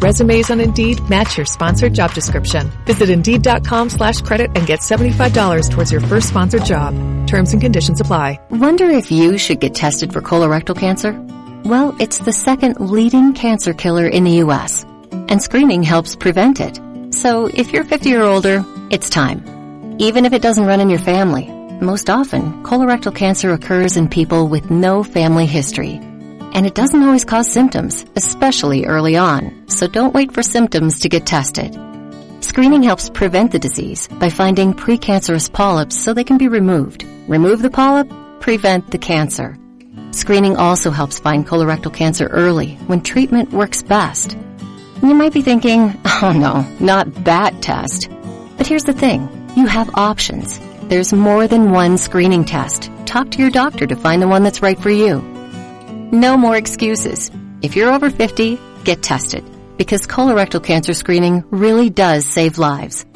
Resumes on Indeed match your sponsored job description. Visit Indeed.com slash credit and get $75 towards your first sponsored job. Terms and conditions apply. Wonder if you should get tested for colorectal cancer? Well, it's the second leading cancer killer in the U.S. And screening helps prevent it. So if you're 50 or older, it's time. Even if it doesn't run in your family. Most often, colorectal cancer occurs in people with no family history. And it doesn't always cause symptoms, especially early on, so don't wait for symptoms to get tested. Screening helps prevent the disease by finding precancerous polyps so they can be removed. Remove the polyp, prevent the cancer. Screening also helps find colorectal cancer early when treatment works best. You might be thinking, oh no, not that test. But here's the thing, you have options. There's more than one screening test. Talk to your doctor to find the one that's right for you. No more excuses. If you're over 50, get tested because colorectal cancer screening really does save lives.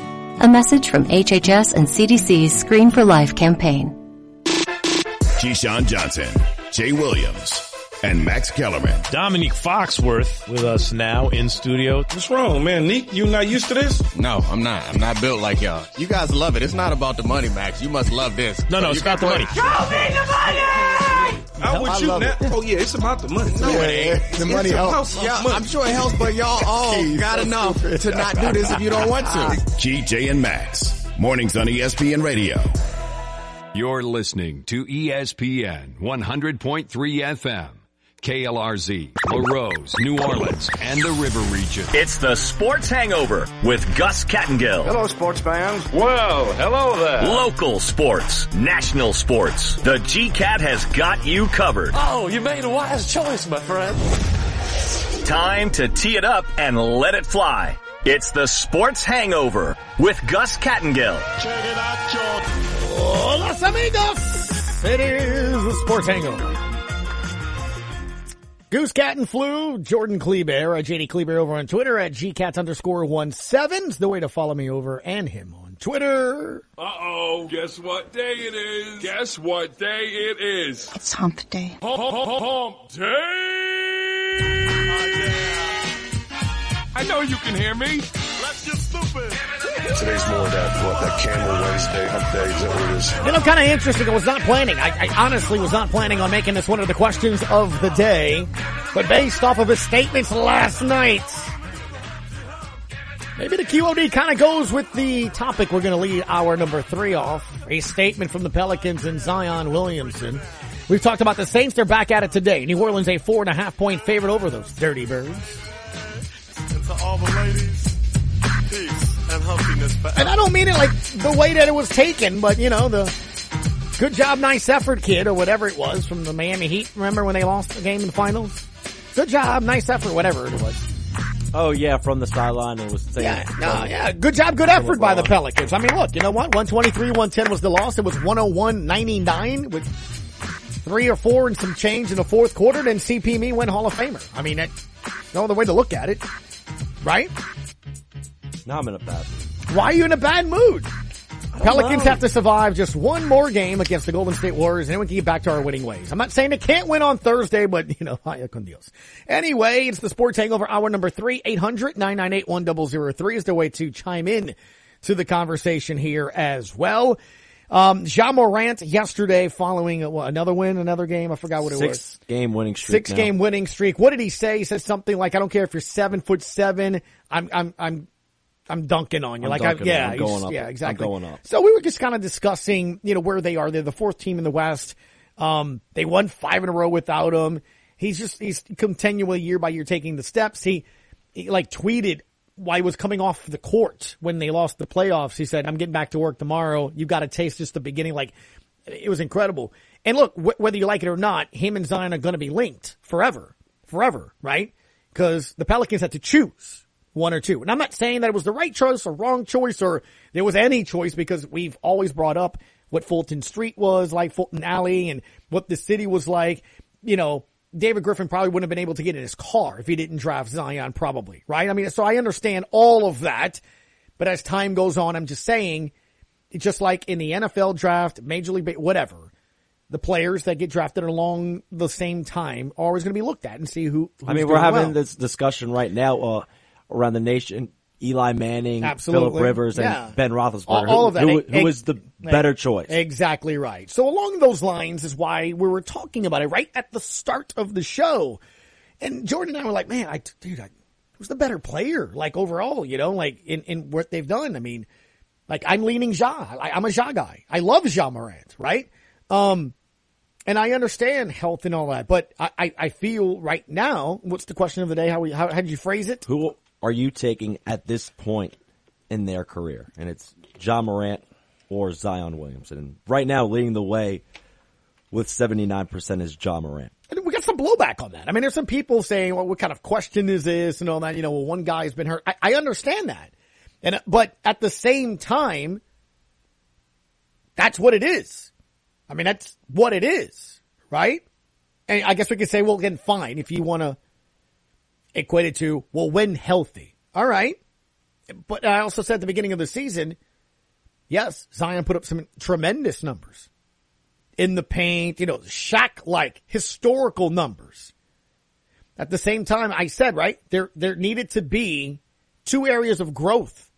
A message from HHS and CDC's Screen for Life campaign. Keyshawn Johnson, Jay Williams, and Max Kellerman. Dominique Foxworth with us now in studio. What's wrong, man? Neek, you not used to this? No, I'm not. I'm not built like y'all. You guys love it. It's not about the money, Max. You must love this. No, no, So it's you about the got money. Show me the money! I'm with I you love now. Oh yeah, it's about the money. No, Yeah, it ain't. the It's money helps. Yeah, money. I'm sure it helps, but y'all all got enough to not do this if you don't want to. GJ and Max. Mornings on ESPN Radio. You're listening to ESPN 100.3 FM, KLRZ, LaRose, New Orleans, and the River Region. It's the Sports Hangover with Gus Kattengell. Hello, sports fans. Well, hello there. Local sports, national sports. The GCAT has got you covered. Oh, you made a wise choice, my friend. Time to tee it up and let it fly. It's the Sports Hangover with Gus Kattengell. Check it out, George. Hola, amigos! It is the Sports Hangover. Goose Cat and Flu, Jordan Kleber, uh, JD Kleber over on Twitter at gcat underscore one seven is the way to follow me over and him on Twitter. Uh-oh. Guess what day it is? Guess what day it is? It's hump day. Hump, hump, hump, hump day! I know you can hear me. Let's get stupid. Today's more that what that Camel Wednesday hump day. Is that what it is? You know, kind of interesting. I was not planning. I, I honestly was not planning on making this one of the questions of the day, but based off of his statements last night, maybe the QOD kind of goes with the topic we're going to lead our number three off. A statement from the Pelicans and Zion Williamson. We've talked about the Saints. They're back at it today. New Orleans a four and a half point favorite over those Dirty Birds. Peace and humpiness forever. And I don't mean it like the way that it was taken, but you know, the good job, nice effort kid or whatever it was from the Miami Heat. Remember when they lost the game in the finals? Good job, nice effort, whatever it was. Oh yeah, from the sideline it was saying. Yeah, no, yeah, good job, good effort by the Pelicans. I mean, look, you know what? 123, 110 was the loss. It was 101, 99 with three or four and some change in the fourth quarter. Then CP3 went Hall of Famer. I mean, that's no other way to look at it, right? Now I'm in a bad. Why are you in a bad mood? Pelicans know. have to survive just one more game against the Golden State Warriors, and then we can get back to our winning ways. I'm not saying they can't win on Thursday, but you know, vaya con Dios. Anyway, it's the Sports Hangover Hour number three, 800-998-1003 is the way to chime in to the conversation here as well. Um, Ja Morant yesterday following what, another win, another game. I forgot what it was. Six game winning streak. Six now. game winning streak. What did he say? He said something like, "I don't care if you're seven foot seven. I'm, I'm, I'm, I'm dunking on you." I'm like, I, yeah. I'm going up. yeah, I'm exactly. going up. So we were just kind of discussing, you know, where they are. They're the fourth team in the West. Um, they won five in a row without him. He's just he's continually year by year taking the steps. He, he like tweeted while he was coming off the court when they lost the playoffs. He said, "I'm getting back to work tomorrow. You've got to taste just the beginning." Like it was incredible. And look, wh- whether you like it or not, him and Zion are going to be linked forever, forever, right? Because the Pelicans had to choose one or two. And I'm not saying that it was the right choice or wrong choice or there was any choice because we've always brought up what Fulton Street was like, Fulton Alley and what the city was like. You know, David Griffin probably wouldn't have been able to get in his car if he didn't drive Zion probably, right? I mean, so I understand all of that. But as time goes on, I'm just saying, just like in the NFL draft, Major League, whatever, the players that get drafted along the same time are always going to be looked at and see who. I mean, we're having well. this discussion right now. Uh, around the nation. Eli Manning, Absolutely. Philip Rivers, and Yeah. Ben Roethlisberger. All, all of that. Who, who was the better choice? Exactly right. So along those lines is why we were talking about it right at the start of the show. And Jordan and I were like, man, I, dude, I, who's the better player? Like overall, you know, like in, in what they've done. I mean, like I'm leaning Ja. I, I'm a Ja guy. I love Ja Morant, right? Um, and I understand health and all that, but I, I, I feel right now, what's the question of the day? How we, how, how did you phrase it? Who are you taking at this point in their career? And it's Ja Morant or Zion Williamson. And right now, leading the way with 79% is Ja Morant. And we got some blowback on that. I mean, there's some people saying, well, what kind of question is this and all that? You know, well, one guy's been hurt. I, I understand that. And, but at the same time, that's what it is. I mean, that's what it is, right? And I guess we could say, well, again, fine, if you want to equate it to, well, when healthy. All right. But I also said at the beginning of the season, yes, Zion put up some tremendous numbers in the paint, you know, Shaq like historical numbers. At the same time, I said, right, there, there needed to be two areas of growth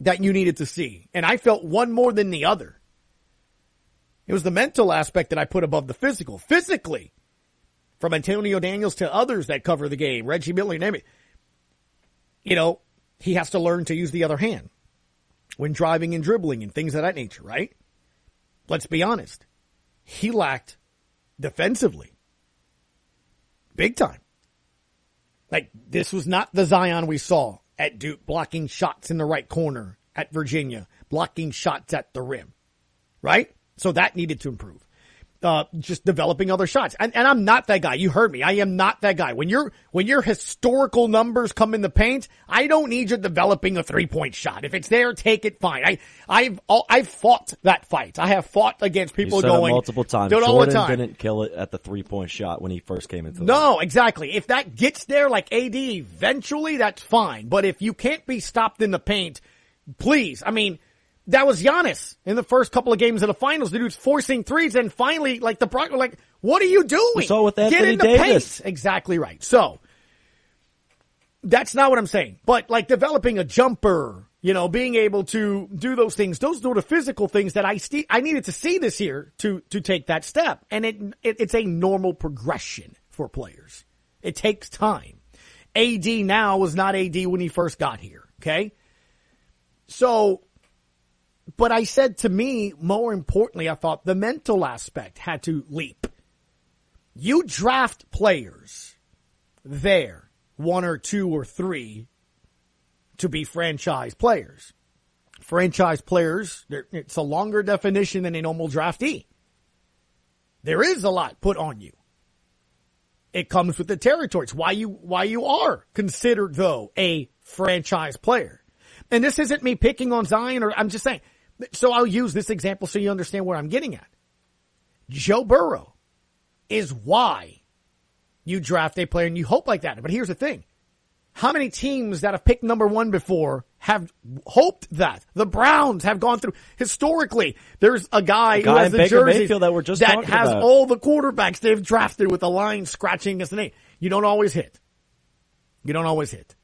that you needed to see. And I felt one more than the other. It was the mental aspect that I put above the physical. Physically, from Antonio Daniels to others that cover the game, Reggie Miller, name it. You know, he has to learn to use the other hand when driving and dribbling and things of that nature, right? Let's be honest. He lacked defensively. Big time. Like, this was not the Zion we saw at Duke blocking shots in the right corner at Virginia, blocking shots at the rim. Right? So that needed to improve. Uh, just developing other shots. And, and I'm not that guy. You heard me. I am not that guy. When your when your historical numbers come in the paint, I don't need you developing a three point shot. If it's there, take it fine. I, I've, I've fought that fight. I have fought against people going multiple times. Do it all the time. didn't kill it at the three point shot when he first came into. No, exactly. If that gets there like AD eventually, that's fine. But if you can't be stopped in the paint, please. I mean, that was Giannis in the first couple of games of the finals. The dude's forcing threes and finally, like the Brock, like, what are you doing? We saw it with Get Anthony in the Davis. paint. Exactly right. So, that's not what I'm saying. But like developing a jumper, you know, being able to do those things, those are the physical things that I st- I needed to see this year to, to take that step. And it, it, it's a normal progression for players. It takes time. AD now was not AD when he first got here. Okay. So, but I said to me, more importantly, I thought the mental aspect had to leap. You draft players there, one or two or three, to be franchise players. Franchise players, it's a longer definition than a normal draftee. There is a lot put on you. It comes with the territory. It's why you, why you are considered though a franchise player. And this isn't me picking on Zion or I'm just saying, so I'll use this example so you understand where I'm getting at. Joe Burrow is why you draft a player and you hope like that. But here's the thing. How many teams that have picked number one before have hoped that? The Browns have gone through historically. There's a guy, A guy who has the jersey that we're just that has about. all the quarterbacks they've drafted with a line scratching against the name. You don't always hit. You don't always hit.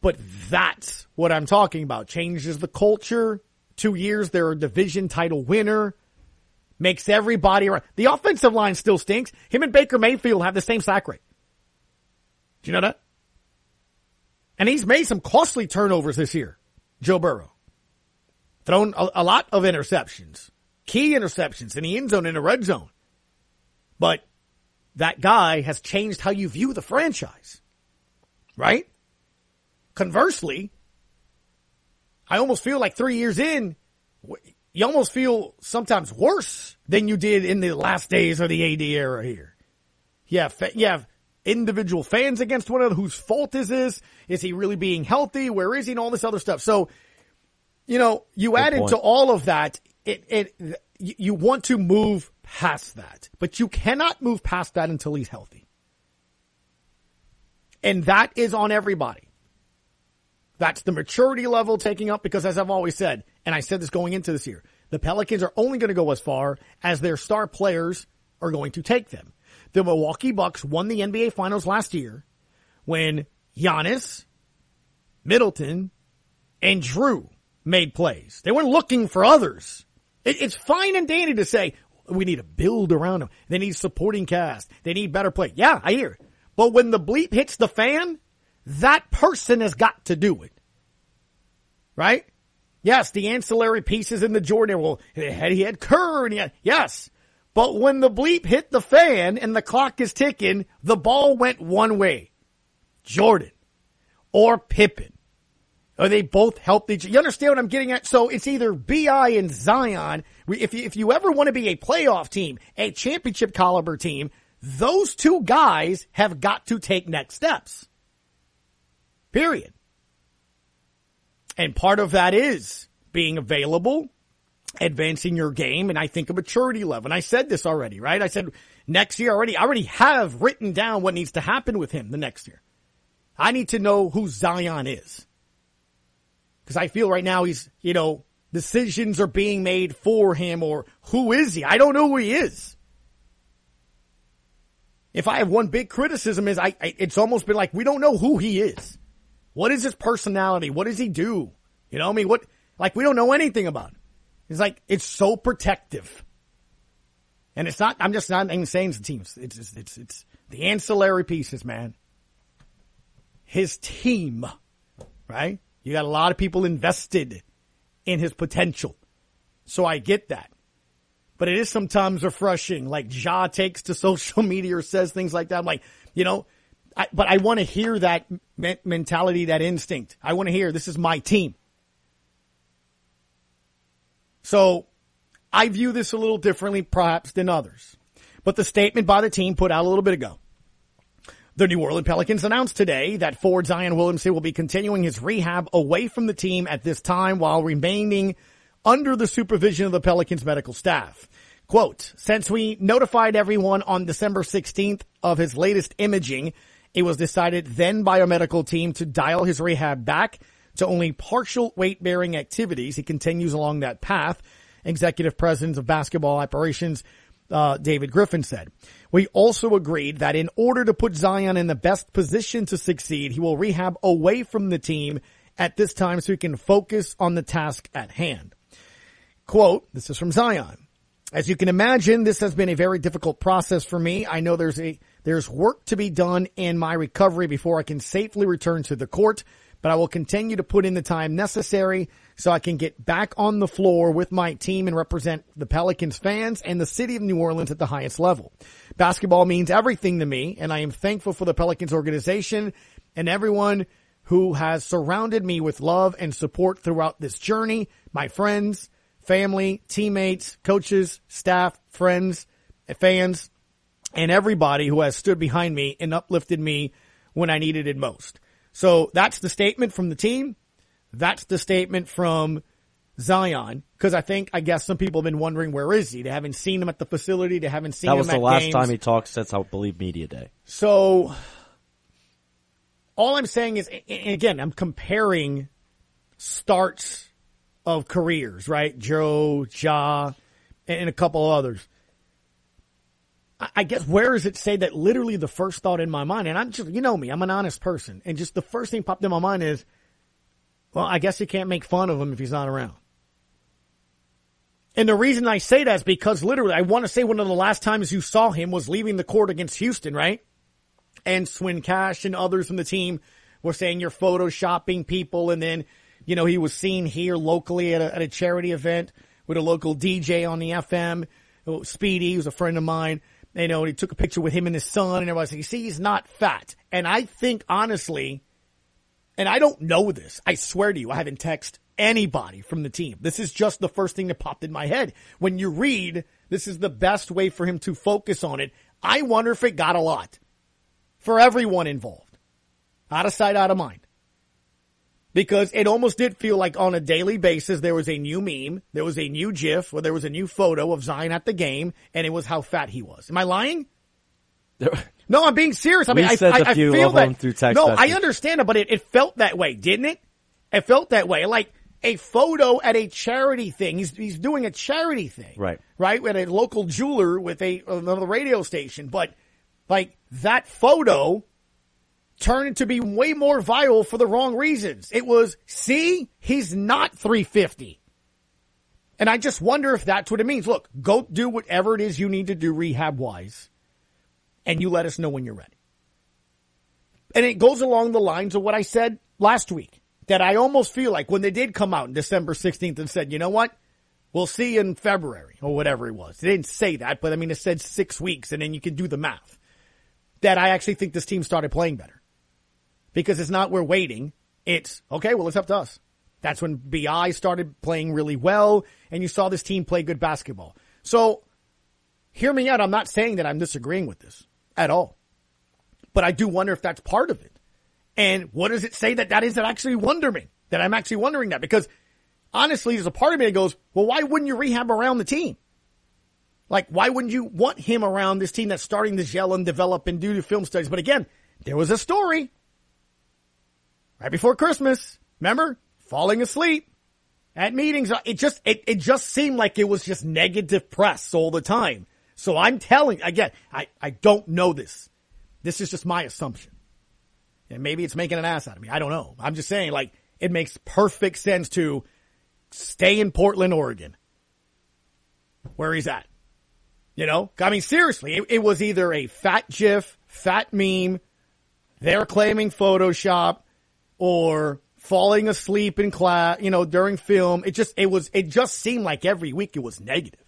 But that's what I'm talking about. Changes the culture. Two years, they're a division title winner. Makes everybody around. The offensive line still stinks. Him and Baker Mayfield have the same sack rate. Do you know that? And he's made some costly turnovers this year, Joe Burrow. Thrown a, a lot of interceptions. Key interceptions in the end zone, in the red zone. But that guy has changed how you view the franchise. Right? Conversely, I almost feel like three years in, you almost feel sometimes worse than you did in the last days of the AD era here. You have, you have individual fans against one another. Whose fault is this? Is he really being healthy? Where is he? And all this other stuff. So, you know, you Good add point. into all of that, it, it, you you want to move past that, but you cannot move past that until he's healthy. And that is on everybody. That's the maturity level taking up because as I've always said, and I said this going into this year, the Pelicans are only going to go as far as their star players are going to take them. The Milwaukee Bucks won the NBA finals last year when Giannis Middleton, and Jrue made plays. They weren't looking for others. It, it's fine and dandy to say, we need to build around them. They need supporting cast. They need better play. Yeah, I hear. But when the bleep hits the fan, that person has got to do it. Right? Yes, the ancillary pieces in the Jordan. Well, had, he had Kerr and he had, yes. But when the bleep hit the fan and the clock is ticking, the ball went one way. Jordan or Pippen. Or they both helped each You understand what I'm getting at? So it's either BI and Zion. If you, if you ever want to be a playoff team, a championship caliber team, those two guys have got to take next steps. Period. And part of that is being available, advancing your game, and I think a maturity level. And I said this already, right? I said next year already, I already have written down what needs to happen with him the next year. I need to know who Zion is. Cause I feel right now he's, you know, decisions are being made for him or who is he? I don't know who he is. If I have one big criticism is I, I it's almost been like we don't know who he is. What is his personality? What does he do? You know, I mean, what, like we don't know anything about him. It's like, it's so protective. And it's not, I'm just not even saying it's the teams. It's, it's, it's, it's the ancillary pieces, man. His team, right? You got a lot of people invested in his potential. So I get that. But it is sometimes refreshing. Like Ja takes to social media or says things like that. I'm like, you know, I, but I want to hear that me- mentality, that instinct. I want to hear this is my team. So I view this a little differently perhaps than others. But the statement by the team put out a little bit ago. The New Orleans Pelicans announced today that Ford Zion Williamson will be continuing his rehab away from the team at this time while remaining under the supervision of the Pelicans medical staff. Quote, since we notified everyone on December 16th of his latest imaging, it was decided then by our medical team to dial his rehab back to only partial weight bearing activities. He continues along that path. Executive President of Basketball Operations, uh, David Griffin said. We also agreed that in order to put Zion in the best position to succeed, he will rehab away from the team at this time so he can focus on the task at hand. Quote, this is from Zion. As you can imagine, this has been a very difficult process for me. I know there's a, there's work to be done in my recovery before I can safely return to the court but I will continue to put in the time necessary so I can get back on the floor with my team and represent the Pelicans fans and the city of New Orleans at the highest level. Basketball means everything to me and I am thankful for the Pelicans organization and everyone who has surrounded me with love and support throughout this journey. My friends, family, teammates, coaches, staff, friends, fans, and everybody who has stood behind me and uplifted me when I needed it most. So that's the statement from the team. That's the statement from Zion. Cause I think, I guess some people have been wondering where is he? They haven't seen him at the facility. They haven't seen that him was the last games. time he talked since I believe media day. So all I'm saying is, again, I'm comparing starts of careers, right? Joe, Ja, and a couple of others. I guess where does it say that literally the first thought in my mind, and I'm just, you know me, I'm an honest person, and just the first thing popped in my mind is, well, I guess you can't make fun of him if he's not around. And the reason I say that is because literally, I want to say one of the last times you saw him was leaving the court against Houston, right? And Swin Cash and others from the team were saying you're photoshopping people, and then, you know, he was seen here locally at a, at a charity event with a local DJ on the FM. Oh, Speedy, who's a friend of mine you know, he took a picture with him and his son and everybody's like, you see, he's not fat. And I think honestly, and I don't know this. I swear to you, I haven't texted anybody from the team. This is just the first thing that popped in my head. When you read, this is the best way for him to focus on it. I wonder if it got a lot for everyone involved. Out of sight, out of mind because it almost did feel like on a daily basis there was a new meme, there was a new GIF, or there was a new photo of Zion at the game, and it was how fat he was. Am I lying? no, I'm being serious. I mean, I, I, I feel that. no, message. I understand it, but it, it felt that way, didn't it? It felt that way. Like a photo at a charity thing. He's he's doing a charity thing, right? Right, at a local jeweler with a another radio station. But like that photo turned to be way more viral for the wrong reasons. It was, see, he's not 350. And I just wonder if that's what it means. Look, go do whatever it is you need to do rehab wise and you let us know when you're ready. And it goes along the lines of what I said last week that I almost feel like when they did come out on December 16th and said, you know what? We'll see in February or whatever it was. They didn't say that, but I mean, it said six weeks and then you can do the math. That I actually think this team started playing better because it's not we're waiting. It's okay. Well, it's up to us. That's when BI started playing really well and you saw this team play good basketball. So hear me out. I'm not saying that I'm disagreeing with this at all, but I do wonder if that's part of it. And what does it say that that is that actually wondering that I'm actually wondering that because honestly, there's a part of me that goes, well, why wouldn't you rehab around the team? Like, why wouldn't you want him around this team that's starting to gel and develop and do the film studies? But again, there was a story right before Christmas. Remember? Falling asleep at meetings. It just, it, it just seemed like it was just negative press all the time. So I'm telling, again, I, I don't know this. This is just my assumption. And maybe it's making an ass out of me. I don't know. I'm just saying, like, it makes perfect sense to stay in Portland, Oregon, where he's at. You know, I mean, seriously, it, it was either a fat GIF, fat meme, they're claiming Photoshop, or falling asleep in class, you know, during film. It just, it was, it just seemed like every week it was negative.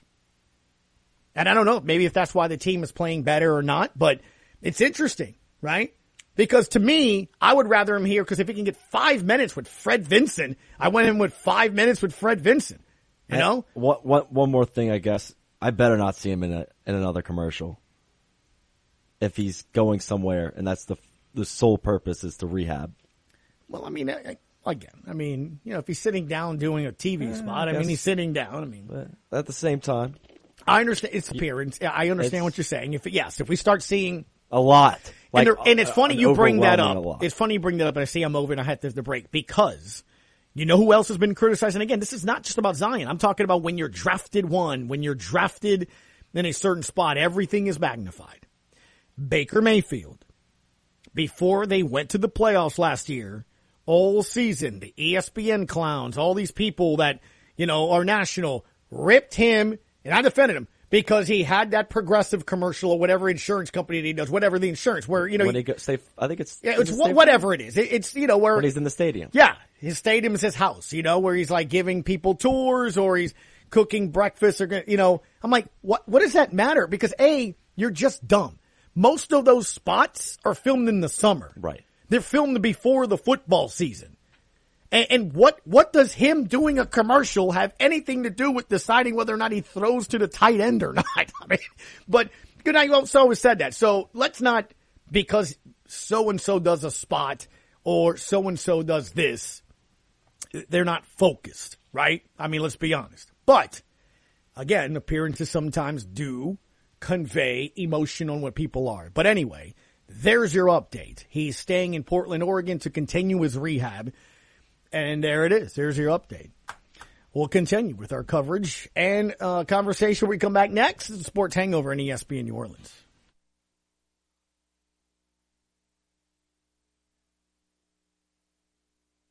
And I don't know, maybe if that's why the team is playing better or not, but it's interesting, right? Because to me, I would rather him here because if he can get five minutes with Fred Vinson, I went in with five minutes with Fred Vinson. You know? What, what, one more thing, I guess. I better not see him in a, in another commercial. If he's going somewhere and that's the, the sole purpose is to rehab. Well, I mean, I, again, I mean, you know, if he's sitting down doing a TV spot, I mean, he's sitting down. I mean, but at the same time, I understand its appearance. I understand what you're saying. If yes, if we start seeing a lot, like, and, and, it's uh, funny you bring that up. It's funny you bring that up, and I see I'm over and I had to the break because you know who else has been criticized. And again, this is not just about Zion. I'm talking about when you're drafted one, when you're drafted in a certain spot, everything is magnified. Baker Mayfield, before they went to the playoffs last year, all season, the ESPN clowns, all these people that, you know, are national, ripped him, and I defended him because he had that progressive commercial or whatever insurance company that he does, whatever the insurance, where, you know, when he go, stay, I think it's yeah, it's it whatever it is. It, it's, you know, where when he's in the stadium. yeah, his stadium is his house, you know, where he's like giving people tours or he's cooking breakfast or, you know, I'm like, what, what does that matter? Because A, you're just dumb. Most of those spots are filmed in the summer. Right. They're filmed before the football season. And, and what, what does him doing a commercial have anything to do with deciding whether or not he throws to the tight end or not? I mean, but good night. So always said that. So let's not, because so and so does a spot or so and so does this, they're not focused, right? I mean, let's be honest. But again, appearances sometimes do convey emotion on what people are. But anyway, there's your update. He's staying in Portland, Oregon to continue his rehab. And there it is. There's your update. We'll continue with our coverage and uh, conversation we come back next. It's Sports Hangover in ESPN New Orleans.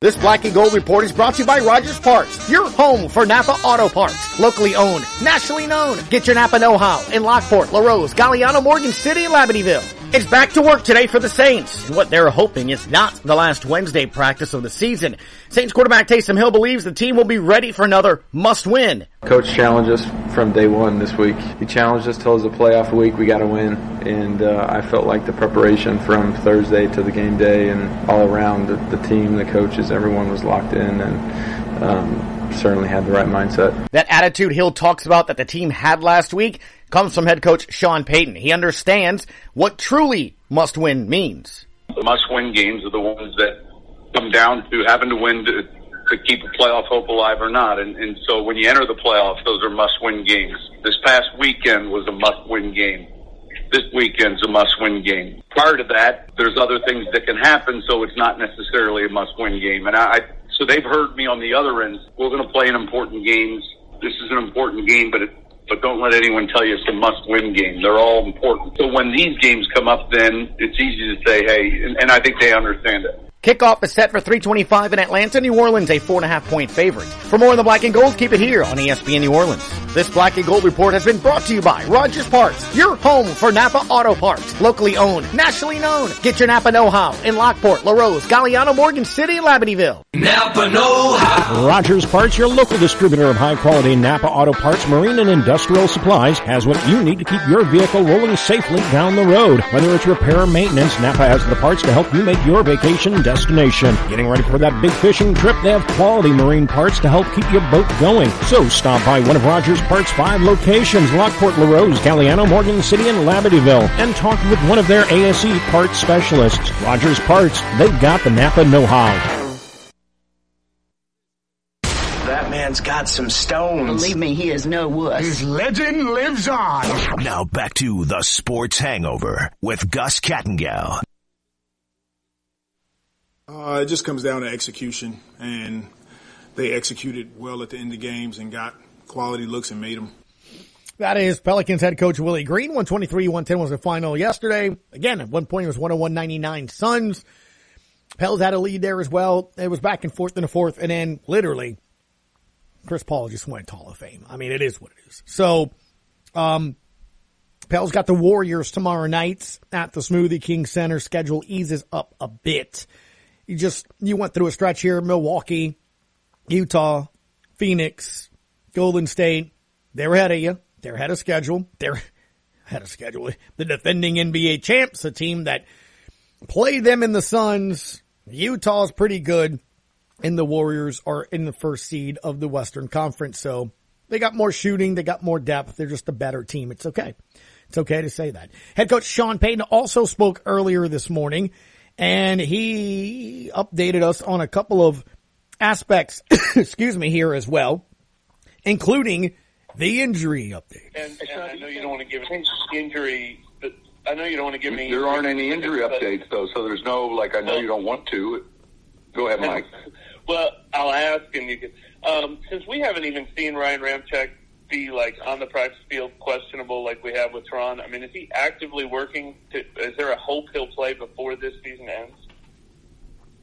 This Black and Gold report is brought to you by Rogers Parts, your home for Napa Auto Parts. Locally owned, nationally known. Get your Napa know-how in Lockport, LaRose, Galliano, Morgan City, and Labadieville. It's back to work today for the Saints. And what they're hoping is not the last Wednesday practice of the season. Saints quarterback Taysom Hill believes the team will be ready for another must-win. Coach challenged us from day one this week. He challenged us, told us a playoff week, we got to win. And uh, I felt like the preparation from Thursday to the game day and all around the, the team, the coaches, everyone was locked in and um, certainly had the right mindset. That attitude Hill talks about that the team had last week comes from head coach Sean Payton. He understands what truly must win means. The must-win games are the ones that come down to having to win to, to keep a playoff hope alive or not. And, and so when you enter the playoffs, those are must-win games. This past weekend was a must-win game. This weekend's a must-win game. Prior to that, there's other things that can happen, so it's not necessarily a must-win game. And I, I so they've heard me on the other end. We're going to play an important games. This is an important game, but it, but don't let anyone tell you it's a must-win game. They're all important. So when these games come up, then it's easy to say, hey, and, and I think they understand it. Kickoff is set for 325 in Atlanta, New Orleans, a four and a half point favorite. For more on the black and gold, keep it here on ESPN New Orleans. This black and gold report has been brought to you by Rogers Parts, your home for Napa Auto Parts. Locally owned, nationally known. Get your Napa know-how in Lockport, LaRose, Galliano, Morgan City, and Labadieville. Napa know-how. Rogers Parts, your local distributor of high quality Napa Auto Parts, marine and industrial supplies, has what you need to keep your vehicle rolling safely down the road. Whether it's repair or maintenance, Napa has the parts to help you make your vacation destination. Getting ready for that big fishing trip, they have quality marine parts to help keep your boat going. So stop by one of Rogers Parts' five locations, Lockport, LaRose, Galliano, Morgan City, and Labadieville, and talk with one of their ASE parts specialists. Rogers Parts, they've got the Napa know-how. That man's got some stones. Believe me, he is no wuss. His legend lives on. Now back to the Sports Hangover with Gus Kattengell. Uh, it just comes down to execution, and they executed well at the end of games and got quality looks and made them. That is Pelicans head coach Willie Green. 123-110 was the final yesterday. Again, at one point it was 101-99 Suns. Pels had a lead there as well. It was back and forth in the fourth, and then literally, Chris Paul just went to Hall of Fame. I mean, it is what it is. So, um, Pels got the Warriors tomorrow night at the Smoothie King Center. Schedule eases up a bit. You just, you went through a stretch here, Milwaukee, Utah, Phoenix, Golden State. They're ahead of you. They're ahead of schedule. They're ahead of schedule. The defending NBA champs, a team that played them in the Suns. Utah's pretty good. And the Warriors are in the first seed of the Western Conference. So they got more shooting. They got more depth. They're just a better team. It's okay. It's okay to say that. Head coach Sean Payton also spoke earlier this morning and he updated us on a couple of aspects, excuse me, here as well, including the injury update. And, and I know you don't want to give injury, but I know you don't want to give me. There aren't any injury updates though, so there's no like. I know you don't want to. Go ahead, Mike. well, I'll ask, and you can. Um, since we haven't even seen Ryan Ramczyk be like on the practice field questionable like we have with Tron, I mean, is he actively working? To, is there a hope he'll play before this season ends?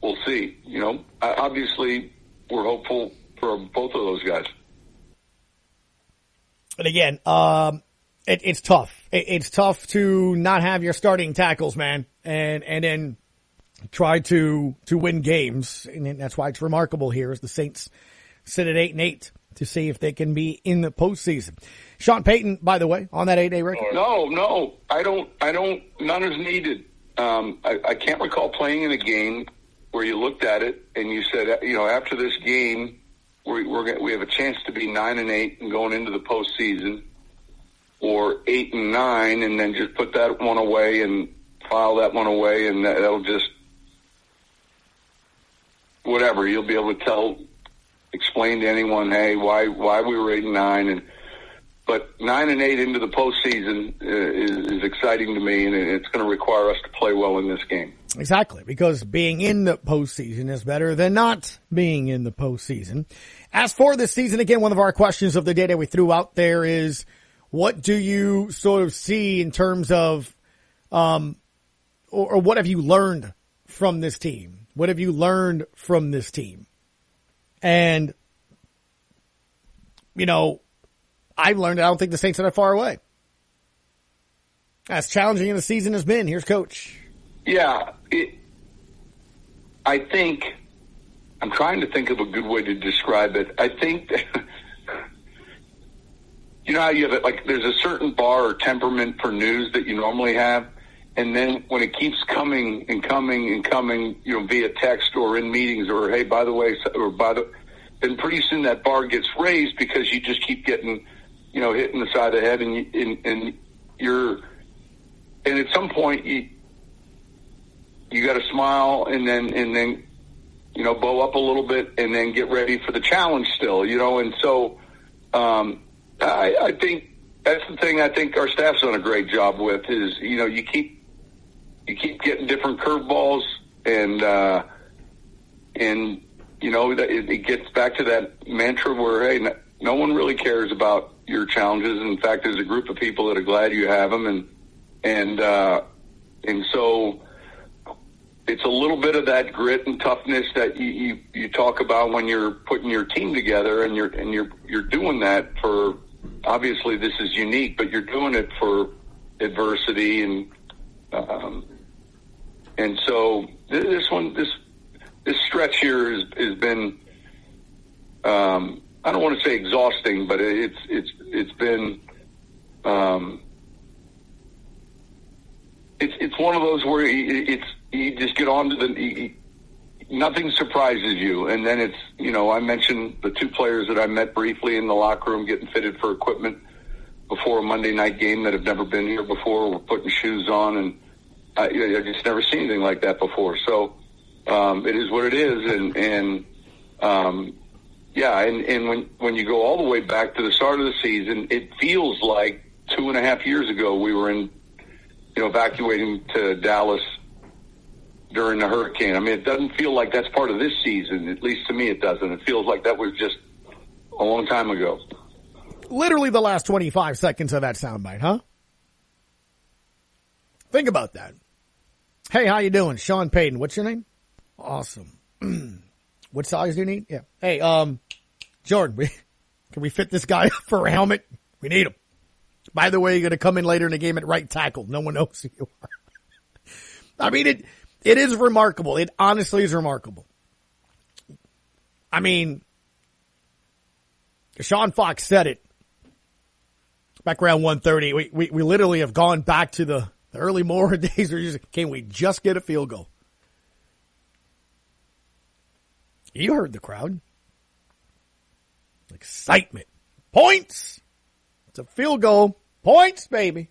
We'll see. You know, obviously we're hopeful for both of those guys. But again, um, it, it's tough. It, it's tough to not have your starting tackles, man, and and then try to to win games, and that's why it's remarkable here as the Saints sit at eight and eight to see if they can be in the postseason. Sean Payton, by the way, on that eight day record. No, no, I don't. I don't. None is needed. Um, I, I can't recall playing in a game where you looked at it and you said, you know, after this game, we're, we're we have a chance to be nine and eight and going into the postseason, or eight and nine, and then just put that one away and file that one away, and that, that'll just whatever you'll be able to tell, explain to anyone, hey, why why we were eight and nine, and but nine and eight into the postseason uh, is, is exciting to me, and it's going to require us to play well in this game. Exactly, because being in the postseason is better than not being in the postseason. As for this season, again, one of our questions of the day that we threw out there is, what do you sort of see in terms of, um, or, or what have you learned from this team? What have you learned from this team? And, you know, I've learned I don't think the Saints are that far away. As challenging as the season has been, here's coach. Yeah, it, I think I'm trying to think of a good way to describe it. I think that, you know how you have it like there's a certain bar or temperament for news that you normally have, and then when it keeps coming and coming and coming, you know, via text or in meetings or hey, by the way, or by the, then pretty soon that bar gets raised because you just keep getting, you know, hitting the side of the head, and you, and, and you're, and at some point you you got to smile and then and then you know bow up a little bit and then get ready for the challenge still you know? And so um, I, I think that's the thing I think our staff's done a great job with is you know you keep you keep getting different curveballs and uh, and you know it, it gets back to that mantra where hey no, one really cares about your challenges. In fact, there's a group of people that are glad you have them, and and uh, and so it's a little bit of that grit and toughness that you, you you talk about when you're putting your team together, and you're and you're you're doing that for obviously this is unique, but you're doing it for adversity and um, and so this one this this stretch here has has been um, I don't want to say exhausting, but it's it's it's been um, it's it's one of those where it's you just get on to the nothing surprises you, and then it's you know I mentioned the two players that I met briefly in the locker room getting fitted for equipment before a Monday night game that have never been here before. We're putting shoes on, and I, I just never seen anything like that before. So um, it is what it is, and and um, yeah, and and when when you go all the way back to the start of the season, it feels like two and a half years ago we were in, you know, evacuating to Dallas during the hurricane. I mean, it doesn't feel like that's part of this season. At least to me, it doesn't. It feels like that was just a long time ago. Literally the last 25 seconds of that soundbite, huh? Think about that. Hey, how you doing? Sean Payton. What's your name? Awesome. what size do you need? Yeah. Hey, um, Jordan, we, can we fit this guy for a helmet? We need him. By the way, you're going to come in later in the game at right tackle. No one knows who you are. I mean, it, it is remarkable. It honestly is remarkable. I mean, Sean Fox said it back around 130. We, we, we literally have gone back to the, the early morning days where just, can we just get a field goal? You heard the crowd. Excitement. Points. It's a field goal. Points, baby.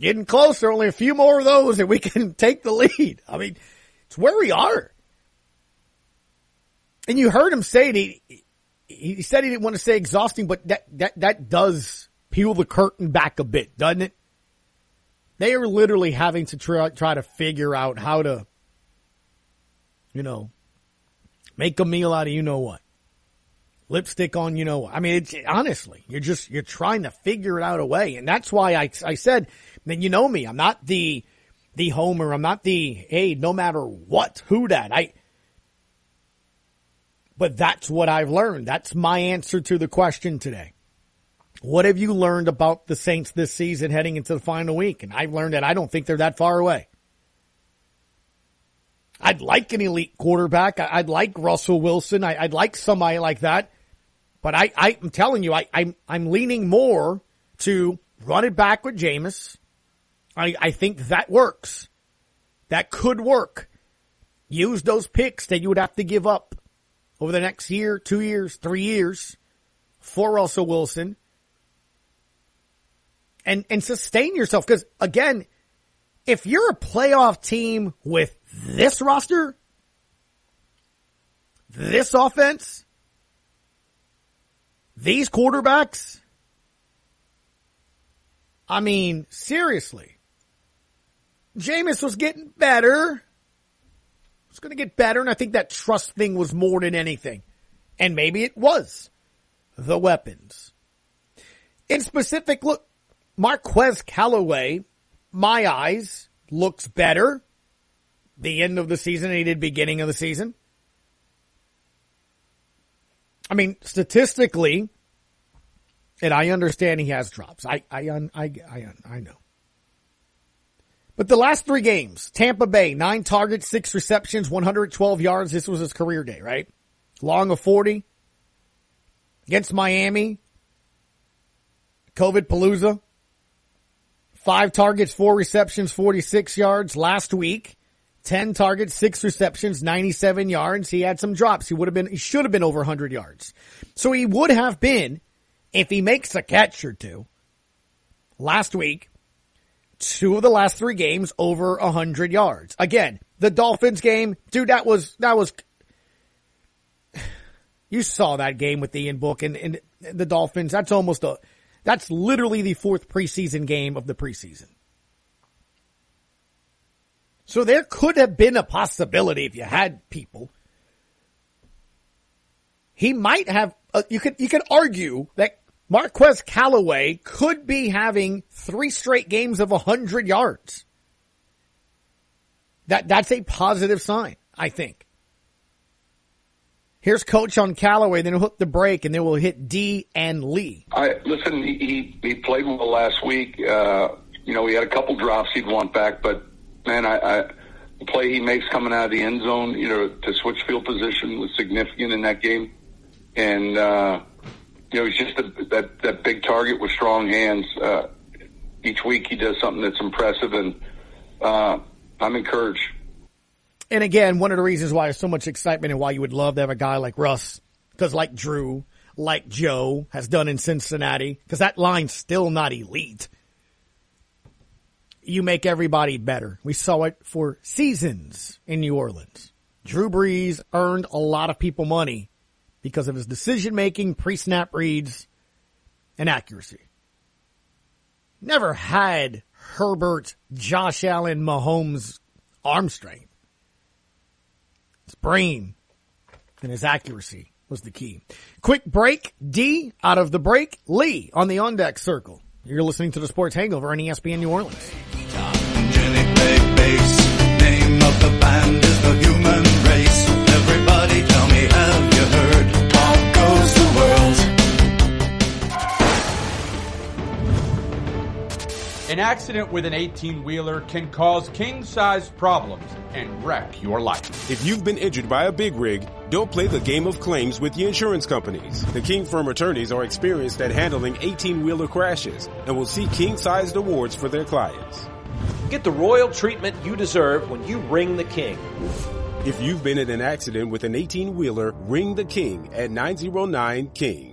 Getting closer. Only a few more of those and we can take the lead. I mean, it's where we are. And you heard him say it. He, he said he didn't want to say exhausting, but that, that, that does peel the curtain back a bit, doesn't it? They are literally having to try, try to figure out how to, you know, make a meal out of you know what. Lipstick on you know what. I mean, it's, honestly, you're just, you're trying to figure it out a way. And that's why I, I said, then you know me, I'm not the, the homer. I'm not the, hey, no matter what, who that. I, but that's what I've learned. That's my answer to the question today. What have you learned about the Saints this season heading into the final week? And I've learned that I don't think they're that far away. I'd like an elite quarterback. I'd like Russell Wilson. I'd like somebody like that. But I, I'm telling you, I, I'm, I'm leaning more to run it back with Jameis. I, I think that works. That could work. Use those picks that you would have to give up over the next year, two years, three years for Russell Wilson and, and sustain yourself. Cause again, if you're a playoff team with this roster, this offense, these quarterbacks, I mean, seriously, Jameis was getting better. It's going to get better. And I think that trust thing was more than anything. And maybe it was the weapons. In specific, look, Marquez Callaway, my eyes, looks better the end of the season than he did beginning of the season. I mean, statistically, and I understand he has drops. I, I, I, I, I know. But the last three games, Tampa Bay, nine targets, six receptions, 112 yards. This was his career day, right? Long of 40. Against Miami, COVID Palooza, five targets, four receptions, 46 yards. Last week, 10 targets, six receptions, 97 yards. He had some drops. He would have been, he should have been over 100 yards. So he would have been, if he makes a catch or two, last week, two of the last three games over 100 yards. Again, the Dolphins game, dude, that was, that was, you saw that game with Ian Book and, and the Dolphins. That's almost a, that's literally the fourth preseason game of the preseason. So there could have been a possibility if you had people. He might have, uh, you could, you could argue that Marquez Callaway could be having three straight games of 100 yards. That, that's a positive sign, I think. Here's coach on Callaway, then he'll hit the break, and then we'll hit D and Lee. I listen. He he, he played well last week. Uh, you know, he had a couple drops he'd want back, but man, I, I the play he makes coming out of the end zone, you know, to switch field position was significant in that game, and uh, you know, he's just a, that that big target with strong hands. Uh, each week he does something that's impressive, and uh, I'm encouraged. And again, one of the reasons why there's so much excitement and why you would love to have a guy like Russ, because like Drew, like Joe has done in Cincinnati, because that line's still not elite. You make everybody better. We saw it for seasons in New Orleans. Drew Brees earned a lot of people money because of his decision making, pre-snap reads, and accuracy. Never had Herbert, Josh Allen, Mahomes arm strength. Brain and his accuracy was the key. Quick break. D out of the break. Lee on the on deck circle. You're listening to the Sports Hangover on ESPN New Orleans. An accident with an 18 wheeler can cause king sized problems and wreck your life. If you've been injured by a big rig, don't play the game of claims with the insurance companies. The King Firm attorneys are experienced at handling 18 wheeler crashes and will see king sized awards for their clients. Get the royal treatment you deserve when you ring the king. If you've been in an accident with an 18 wheeler, ring the king at 909 King.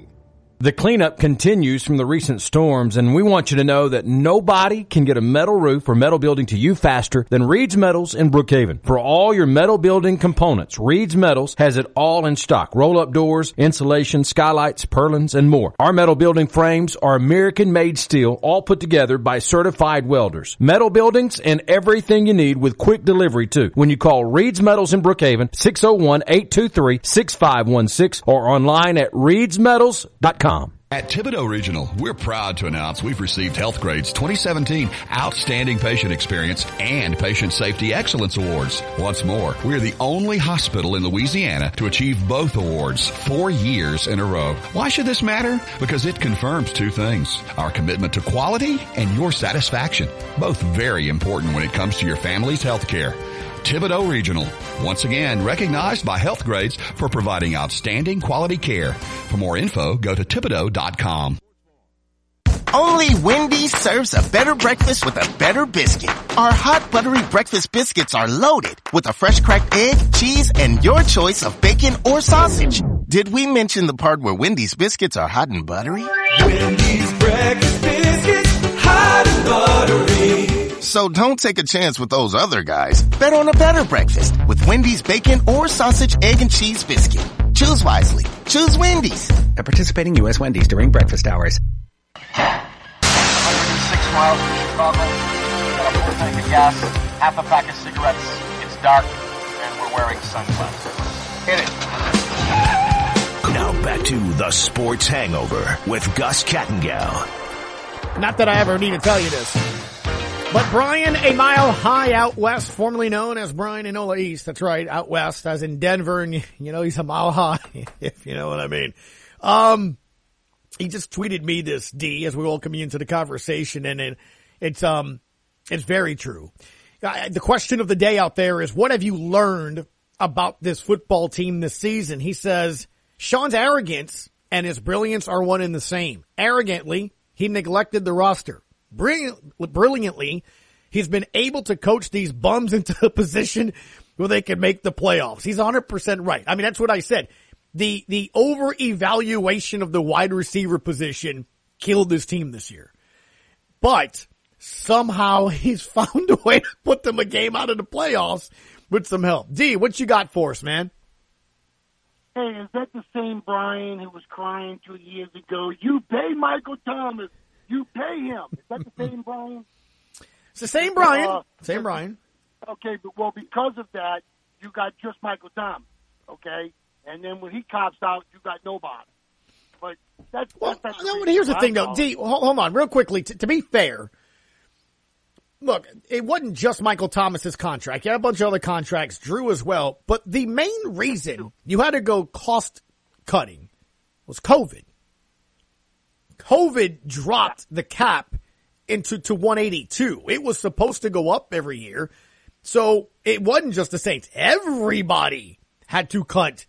The cleanup continues from the recent storms, and we want you to know that nobody can get a metal roof or metal building to you faster than Reed's Metals in Brookhaven. For all your metal building components, Reed's Metals has it all in stock. Roll-up doors, insulation, skylights, purlins, and more. Our metal building frames are American-made steel, all put together by certified welders. Metal buildings and everything you need with quick delivery too. When you call Reed's Metals in Brookhaven, 601-823-6516 or online at reedsmetals.com. At Thibodaux Regional, we're proud to announce we've received Health Grades 2017 Outstanding Patient Experience and Patient Safety Excellence Awards. Once more, we're the only hospital in Louisiana to achieve both awards four years in a row. Why should this matter? Because it confirms two things. Our commitment to quality and your satisfaction. Both very important when it comes to your family's health care. Thibodaux Regional, once again recognized by Health Grades for providing outstanding quality care. For more info, go to Thibodaux.com. Only Wendy's serves a better breakfast with a better biscuit. Our hot buttery breakfast biscuits are loaded with a fresh cracked egg, cheese, and your choice of bacon or sausage. Did we mention the part where Wendy's biscuits are hot and buttery? Wendy's breakfast biscuits, hot and buttery. So don't take a chance with those other guys. Bet on a better breakfast with Wendy's bacon or sausage, egg, and cheese biscuit. Choose wisely. Choose Wendy's. At participating U.S. Wendy's during breakfast hours. 106 miles from Chicago. Got a full tank of gas, half a pack of cigarettes. It's dark, and we're wearing sunglasses. Hit it. Now back to the Sports Hangover with Gus Kattengell. Not that I ever need to tell you this. But Brian, a mile high out west, formerly known as Brian Enola East. That's right, out west, as in Denver, and you know he's a mile high, if you know what I mean. Um, he just tweeted me this D as we welcome you into the conversation, and it, it's um, it's very true. The question of the day out there is, what have you learned about this football team this season? He says Sean's arrogance and his brilliance are one and the same. Arrogantly, he neglected the roster. Brilliant, brilliantly, he's been able to coach these bums into a position where they can make the playoffs. He's 100% right. I mean, that's what I said. The, the over evaluation of the wide receiver position killed this team this year. But somehow he's found a way to put them a game out of the playoffs with some help. D, what you got for us, man? Hey, is that the same Brian who was crying two years ago? You pay Michael Thomas. You pay him. Is that the same Brian? It's the same Brian. Uh, same Brian. Okay, but well, because of that, you got just Michael Thomas. Okay, and then when he cops out, you got nobody. But That's, that's, that's No, but here's the thing though. D, hold, hold on real quickly. T- to be fair, look, it wasn't just Michael Thomas's contract. You had a bunch of other contracts, Drew as well. But the main reason you had to go cost cutting was COVID. COVID dropped the cap into to 182. It was supposed to go up every year. So it wasn't just the Saints. Everybody had to cut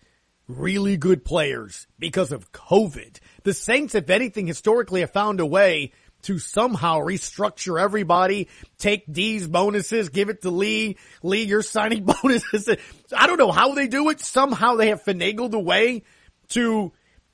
really good players because of COVID. The Saints, if anything, historically have found a way to somehow restructure everybody, take D's bonuses, give it to Lee. Lee, you're signing bonuses. I don't know how they do it. Somehow they have finagled a way to,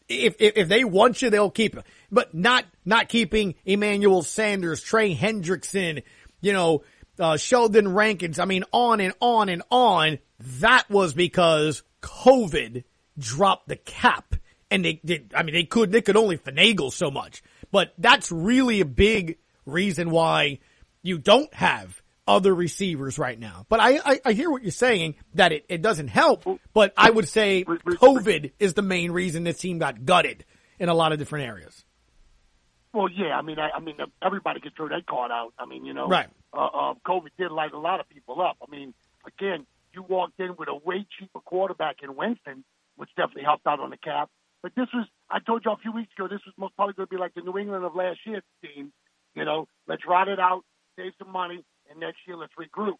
if, if, if they want you, they'll keep you. But not, not keeping Emmanuel Sanders, Trey Hendrickson, you know, uh, Sheldon Rankins. I mean, on and on and on. That was because COVID dropped the cap and they did, I mean, they could, they could only finagle so much, but that's really a big reason why you don't have other receivers right now. But I, I, I hear what you're saying that it, it doesn't help, but I would say COVID is the main reason this team got gutted in a lot of different areas. Well, yeah, I mean, I, I mean, everybody can throw that card out. I mean, you know, Right. Uh, uh, COVID did light a lot of people up. I mean, again, you walked in with a way cheaper quarterback in Winston, which definitely helped out on the cap. But this was, I told you a few weeks ago, this was most probably going to be like the New England of last year's team. You know, let's ride it out, save some money, and next year let's regroup.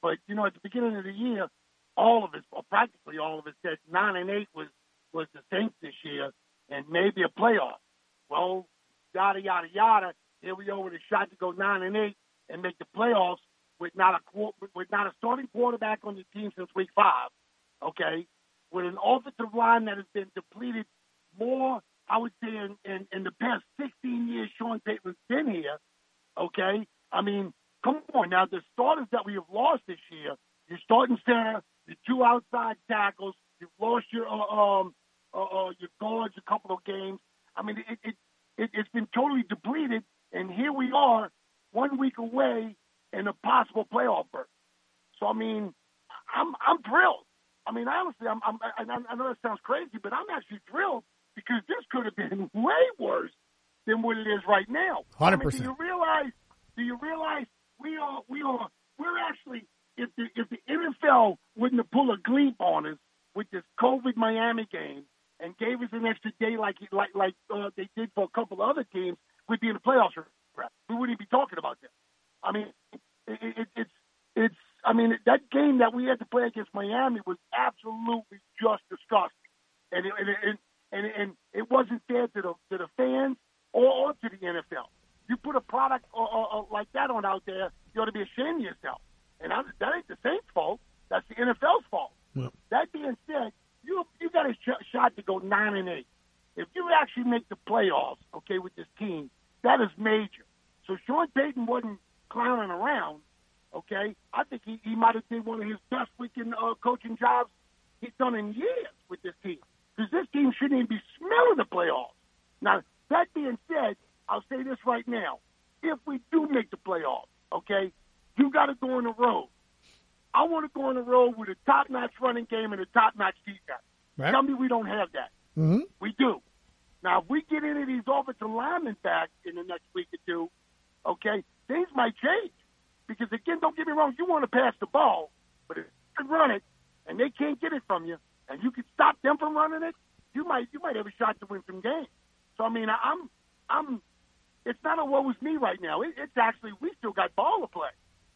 But you know, at the beginning of the year, all of us, or practically all of us, said nine and eight was was the Saints this year, and maybe a playoff. Well, yada yada yada. Here we are with a shot to go nine and eight and make the playoffs with not a with not a starting quarterback on the team since week five. Okay, with an offensive line that has been depleted more, I would say, in, in, in the past 16 years Sean Payton's been here. Okay, I mean, come on now. The starters that we have lost this year, your starting center, your two outside tackles, you've lost your uh, um uh, uh, your guards a couple of games. I mean, it, it it it's been totally depleted, and here we are, one week away in a possible playoff berth. So I mean, I'm I'm thrilled. I mean, honestly, I'm, I'm I, I know that sounds crazy, but I'm actually thrilled because this could have been way worse than what it is right now. I mean, 100%. do you realize? Do you realize we are we are we're actually if the if the NFL wouldn't have pulled a gleep on us with this COVID Miami game and gave us an extra day like like like uh, they did for a couple of other teams, we'd be in the playoffs. We wouldn't be talking about this. I mean, it, it, it's it's. I mean, that game that we had to play against Miami was absolutely just disgusting, and it, and it, and, and it wasn't fair to the to the fans or, or to the NFL. You put a product or, or, or like that on out there, you ought to be ashamed of yourself. And I, that ain't the Saints' fault. That's the NFL's fault. That being said, you you got a sh- shot to go nine and eight. If you actually make the playoffs, okay, with this team, that is major. So Sean Payton wasn't clowning around. Okay, I think he, he might have been one of his best weekend uh, coaching jobs he's done in years with this team. Because this team shouldn't even be smelling the playoffs. Now, that being said, I'll say this right now: if we do make the playoffs, okay, you got to go on the road. I want to go on the road with a top-notch running game and a top-notch defense. Right. Tell me we don't have that. Mm-hmm. We do. Now, if we get into these offensive linemen back in the next week or two, okay, things might change. Because again, don't get me wrong, you want to pass the ball, but if you can run it and they can't get it from you, and you can stop them from running it, you might you might have a shot to win some games. So I mean, I'm I'm it's not a woe is me right now. It, it's actually we still got ball to play,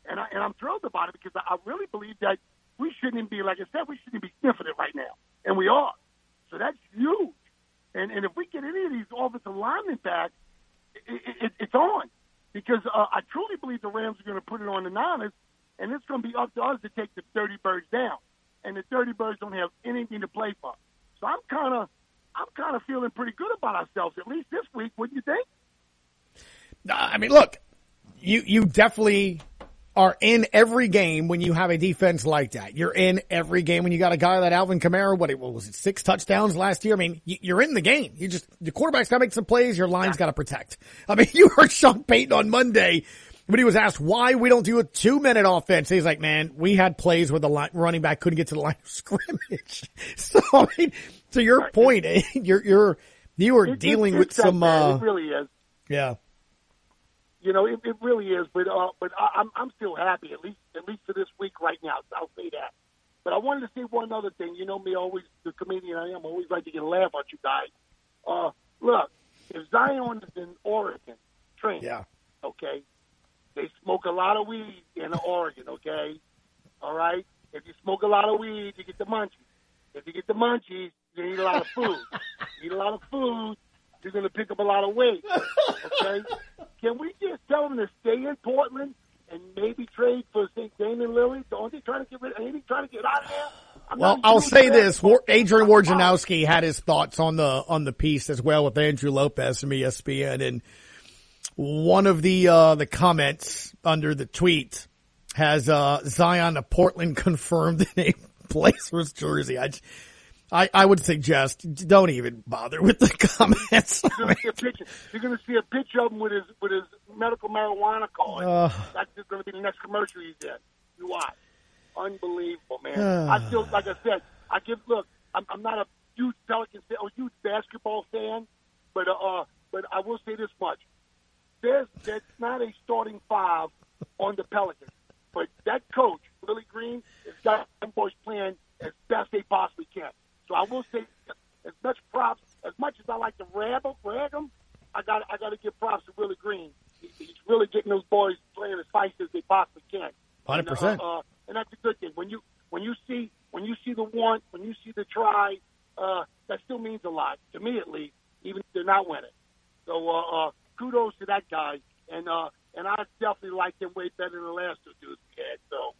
and I, and I'm thrilled about it because I, really believe that we shouldn't be like I said we shouldn't be sniffing it right now, and we are. So that's huge. And and if we get any of these offensive linemen back, it, it, it's on because uh, I truly believe the Rams are going to put it on the Niners, and it's going to be up to us to take the Dirty Birds down. And the Dirty Birds don't have anything to play for. So I'm kind of I'm kind of feeling pretty good about ourselves at least this week. Wouldn't you think? I mean, look, you you definitely are in every game when you have a defense like that. You're in every game when you got a guy like Alvin Kamara. What, what was it? Six touchdowns last year. I mean, you- you're in the game. You just the quarterback's got to make some plays. Your line's got to protect. I mean, you heard Sean Payton on Monday when he was asked why we don't do a two minute offense. He's like, man, we had plays where the line, running back couldn't get to the line of scrimmage. So I mean, to your point, you're you're You it- dealing with some. Uh, it really is. yeah. You know, it, it really is. But uh, but I, I'm I'm still happy at least at least for this week right now. So I'll say that. But I wanted to say one other thing. You know me, always the comedian I am. I always like to get a laugh at you guys. Uh, look, if Zion is in Oregon training, Yeah. okay, they smoke a lot of weed in Oregon. Okay, all right. If you smoke a lot of weed, you get the munchies. If you get the munchies, you eat a lot of food. you eat a lot of food, you're going to pick up a lot of weight. Okay? Can we just tell them to stay in Portland and maybe trade for St. Damian Lillard? Don't they trying to get rid? Ain't trying to get out of there? I'm Well, I'll say this: War- Adrian Wojnarowski had his thoughts on the on the piece as well with Andrew Lopez from ESPN, and one of the uh, the comments under the tweet has uh, Zion of Portland confirmed in a Blazers jersey. I, I I would suggest don't even bother with the comments. You're gonna see a picture. You're going to see a picture of him with his with his medical marijuana card. Uh. That's just going to be the next commercial he's in. You watch. Unbelievable, man. I still, like I said, I give. Look, I'm, I'm not a huge Pelican fan, or huge basketball fan, but uh, but I will say this much: there's there's not a starting five on the Pelicans, but that coach Willie Green has got them boys playing as best they possibly can. So I will say, as much props as much as I like to 'em- rag them, I got I got to give props to Willie Green. He, he's really getting those boys playing as fast as they possibly can. 100%. Uh, uh, and that's a good thing. When you when you see when you see the want, when you see the try, uh, that still means a lot to me at least, even if they're not winning. So uh, uh, kudos to that guy, and uh, and I definitely like him way better than the last two dudes we had. So.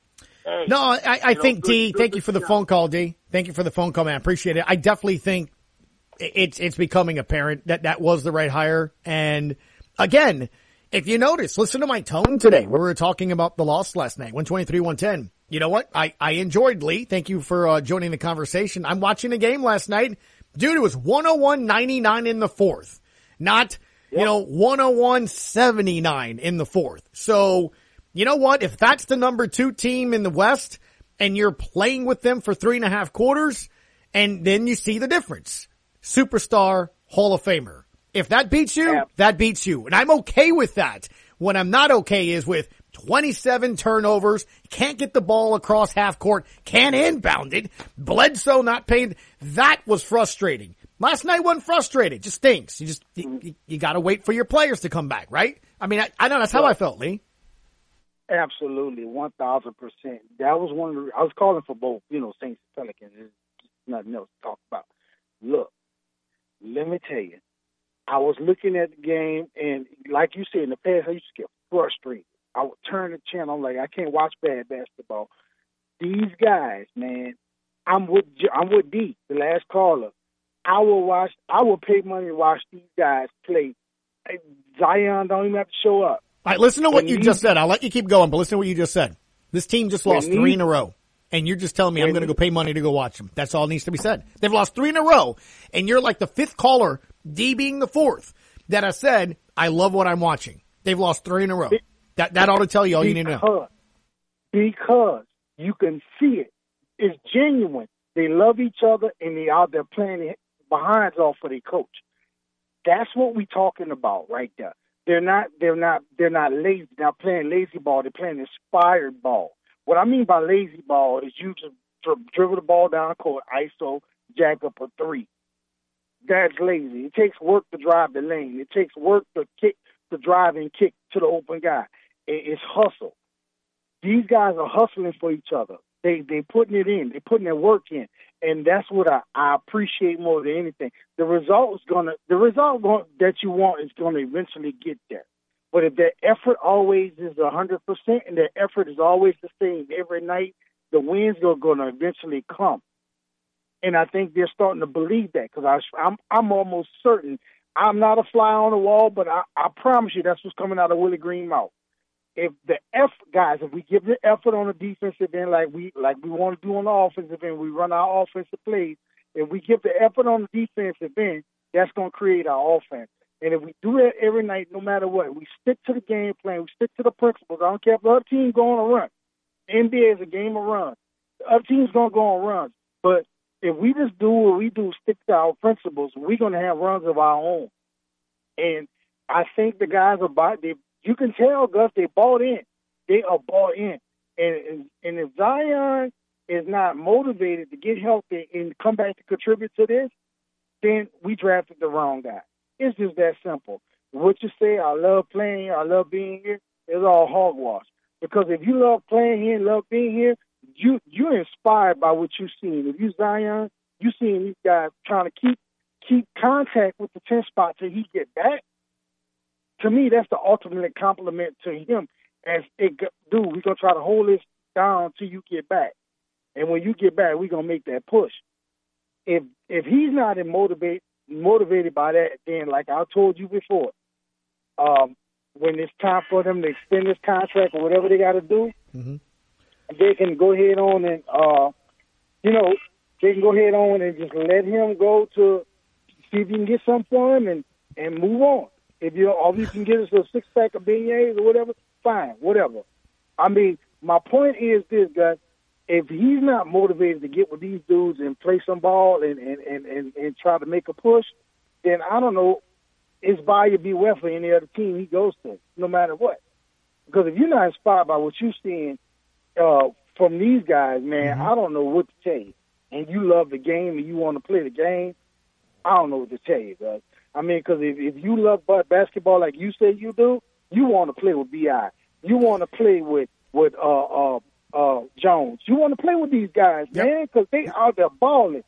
Hey, No, I, I know, think good- D. good- Thank you for the job. phone call, D. Thank you for the phone call, man. I appreciate it. I definitely think it's it's becoming apparent that that was the right hire. And again, if you notice, listen to my tone today. We were talking about the loss last night, one twenty three, one ten. You know what? I I enjoyed Lee. Thank you for uh, joining the conversation. I'm watching the game last night, dude. It was 101.99 in the fourth, not you know 101.79 in the fourth. So you know what? If that's the number two team in the West and you're playing with them for three and a half quarters and then you see the difference. Superstar Hall of Famer. If that beats you, that beats you. And I'm okay with that. What I'm not okay is with 27 turnovers, can't get the ball across half court, can't inbound it, Bledsoe not paid. That was frustrating. Last night wasn't frustrating. Just stinks. You just, you, mm-hmm. you, you gotta wait for your players to come back, right? I mean, I, I know that's how I felt, Lee. Absolutely, one thousand percent. That was one of the. I was calling for both. You know, Saints and Pelicans. There's nothing else to talk about. Look, let me tell you, I was looking at the game, and like you said in the past, I used to get frustrated. I would turn the channel. I'm like, I can't watch bad basketball. These guys, man, I'm with I'm with D, the last caller. I will watch. I will pay money to watch these guys play. Zion don't even have to show up. All right, listen to what you just said. I'll let you keep going, but listen to what you just said. This team just lost three in a row. And you're just telling me I'm going to go pay money to go watch them. That's all needs to be said. They've lost three in a row. And you're like the fifth caller, D being the fourth, that I said, I love what I'm watching. They've lost three in a row. That, that ought to tell you all you need to know. because, you can see it. It's genuine. They love each other and they out there playing behinds off for their coach. That's what we're talking about right there. They're not they're not they're not lazy. They're not playing lazy ball, they're playing inspired ball. What I mean by lazy ball is you just dribble the ball down the court, ISO, jack up a three. That's lazy. It takes work to drive the lane. It takes work to kick to drive and kick to the open guy. It's hustle. These guys are hustling for each other. They they putting it in. They putting their work in, and that's what I, I appreciate more than anything. The result is gonna the result going, that you want is gonna eventually get there. But if the effort always is a hundred percent, and the effort is always the same every night, the wins are gonna eventually come. And I think they're starting to believe that because I'm I'm almost certain I'm not a fly on the wall, but I, I promise you that's what's coming out of Willie Green mouth if the F guys, if we give the effort on the defensive end like we like we want to do on the offensive end, we run our offensive plays. If we give the effort on the defensive end, that's going to create our offense. And if we do that every night, no matter what, we stick to the game plan, we stick to the principles. I don't care if the other team go on a run. NBA is a game of runs. The other team's going to go on runs. But if we just do what we do, stick to our principles, we're gonna have runs of our own. And I think the guys are bought. They, you can tell, Gus, they bought in. They are bought in. And, and and if Zion is not motivated to get healthy and come back to contribute to this, then we drafted the wrong guy. It's just that simple. What you say, I love playing I love being here, is all hogwash. Because if you love playing here and love being here, you you're inspired by what you've seen. If you Zion, you seeing these guys trying to keep keep contact with the ten spot till he get back. To me, that's the ultimate compliment to him. As it dude, we're gonna try to hold this down till you get back, and when you get back, we're gonna make that push. If if he's not in motivate motivated by that, then like I told you before, um, when it's time for them to extend this contract or whatever they got to do, Mhm. they can go ahead on and uh you know they can go ahead on and just let him go to see if you can get something for him and and move on. If you or if you can get us a six pack of beignets or whatever, fine, whatever. I mean, my point is this, guys. If he's not motivated to get with these dudes and play some ball and and and and, and try to make a push, then I don't know. It's buyer beware for any other team he goes to, no matter what. Because if you're not inspired by what you're seeing uh, from these guys, man, I don't know what to tell you. And you love the game and you want to play the game, I don't know what to tell you, guys. I mean, because if, if you love ba- basketball like you say you do, you want to play with Bi. You want to play with with uh uh uh Jones. You want to play with these guys, man, because they out there balling.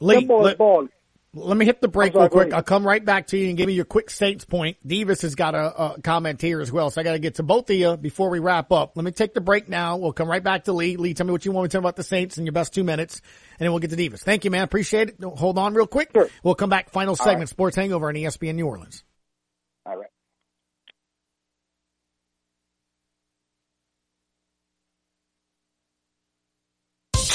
Lee, let- balling. Let me hit the break sorry, real quick. I'll come right back to you and give me your quick Saints point. Davis has got a, a comment here as well, so I got to get to both of you before we wrap up. Let me take the break now. We'll come right back to Lee. Lee, tell me what you want me to tell about the Saints in your best two minutes, and then we'll get to Davis. Thank you, man. Appreciate it. Hold on real quick. We'll come back. Final segment, right. Sports Hangover on ESPN New Orleans. All right.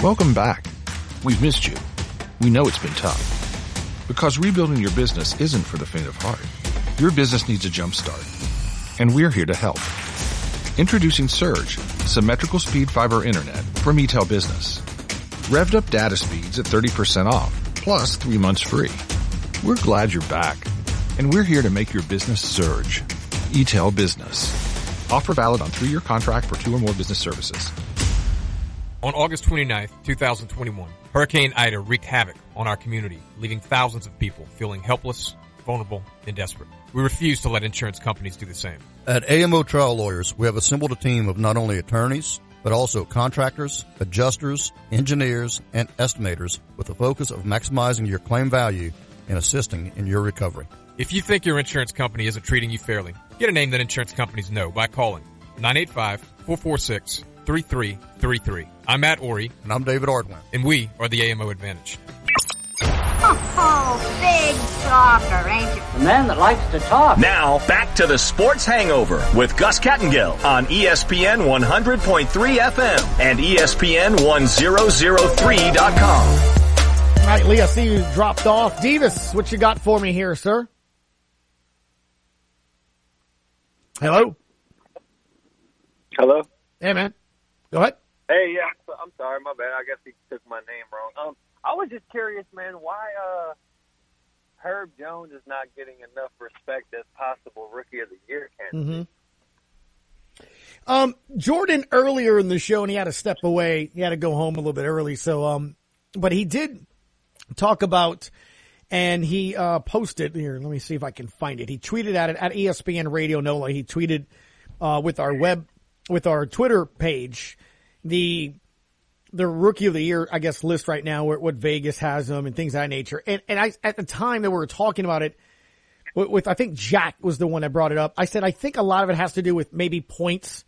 Welcome back. We've missed you. We know it's been tough. Because rebuilding your business isn't for the faint of heart. Your business needs a jump start. And we're here to help. Introducing Surge, symmetrical speed fiber internet from eTel Business. Revved up data speeds at 30% off, plus three months free. We're glad you're back. And we're here to make your business surge. eTel Business. Offer valid on three-year contract for two or more business services. On August 29th, 2021, Hurricane Ida wreaked havoc on our community, leaving thousands of people feeling helpless, vulnerable, and desperate. We refuse to let insurance companies do the same. At AMO Trial Lawyers, we have assembled a team of not only attorneys, but also contractors, adjusters, engineers, and estimators with the focus of maximizing your claim value and assisting in your recovery. If you think your insurance company isn't treating you fairly, get a name that insurance companies know by calling 985-446-3333. I'm Matt Ory. And I'm David Ardoin. And we are the AMO Advantage. Oh, big talker, ain't you? A man that likes to talk. Now, back to the Sports Hangover with Gus Kattengell on ESPN 100.3 FM and E ESPN 1003.com. All right, Lee, I see you dropped off. Davis, what you got for me here, sir? Hello? Hello. Hey, man. Go ahead. Hey, yeah, I'm sorry, my bad. I guess he took my name wrong. Um, I was just curious, man, why uh Herb Jones is not getting enough respect as possible Rookie of the Year candidate. hmm Um, Jordan earlier in the show, and he had to step away. He had to go home a little bit early. So, um, but he did talk about, and he uh, posted here. Let me see if I can find it. He tweeted at it at ESPN Radio NOLA. He tweeted uh, with our web, with our Twitter page, the the rookie of the year, I guess, list right now, what Vegas has them and things of that nature. And and I at the time that we were talking about it with, with I think Jack was the one that brought it up. I said I think a lot of it has to do with maybe points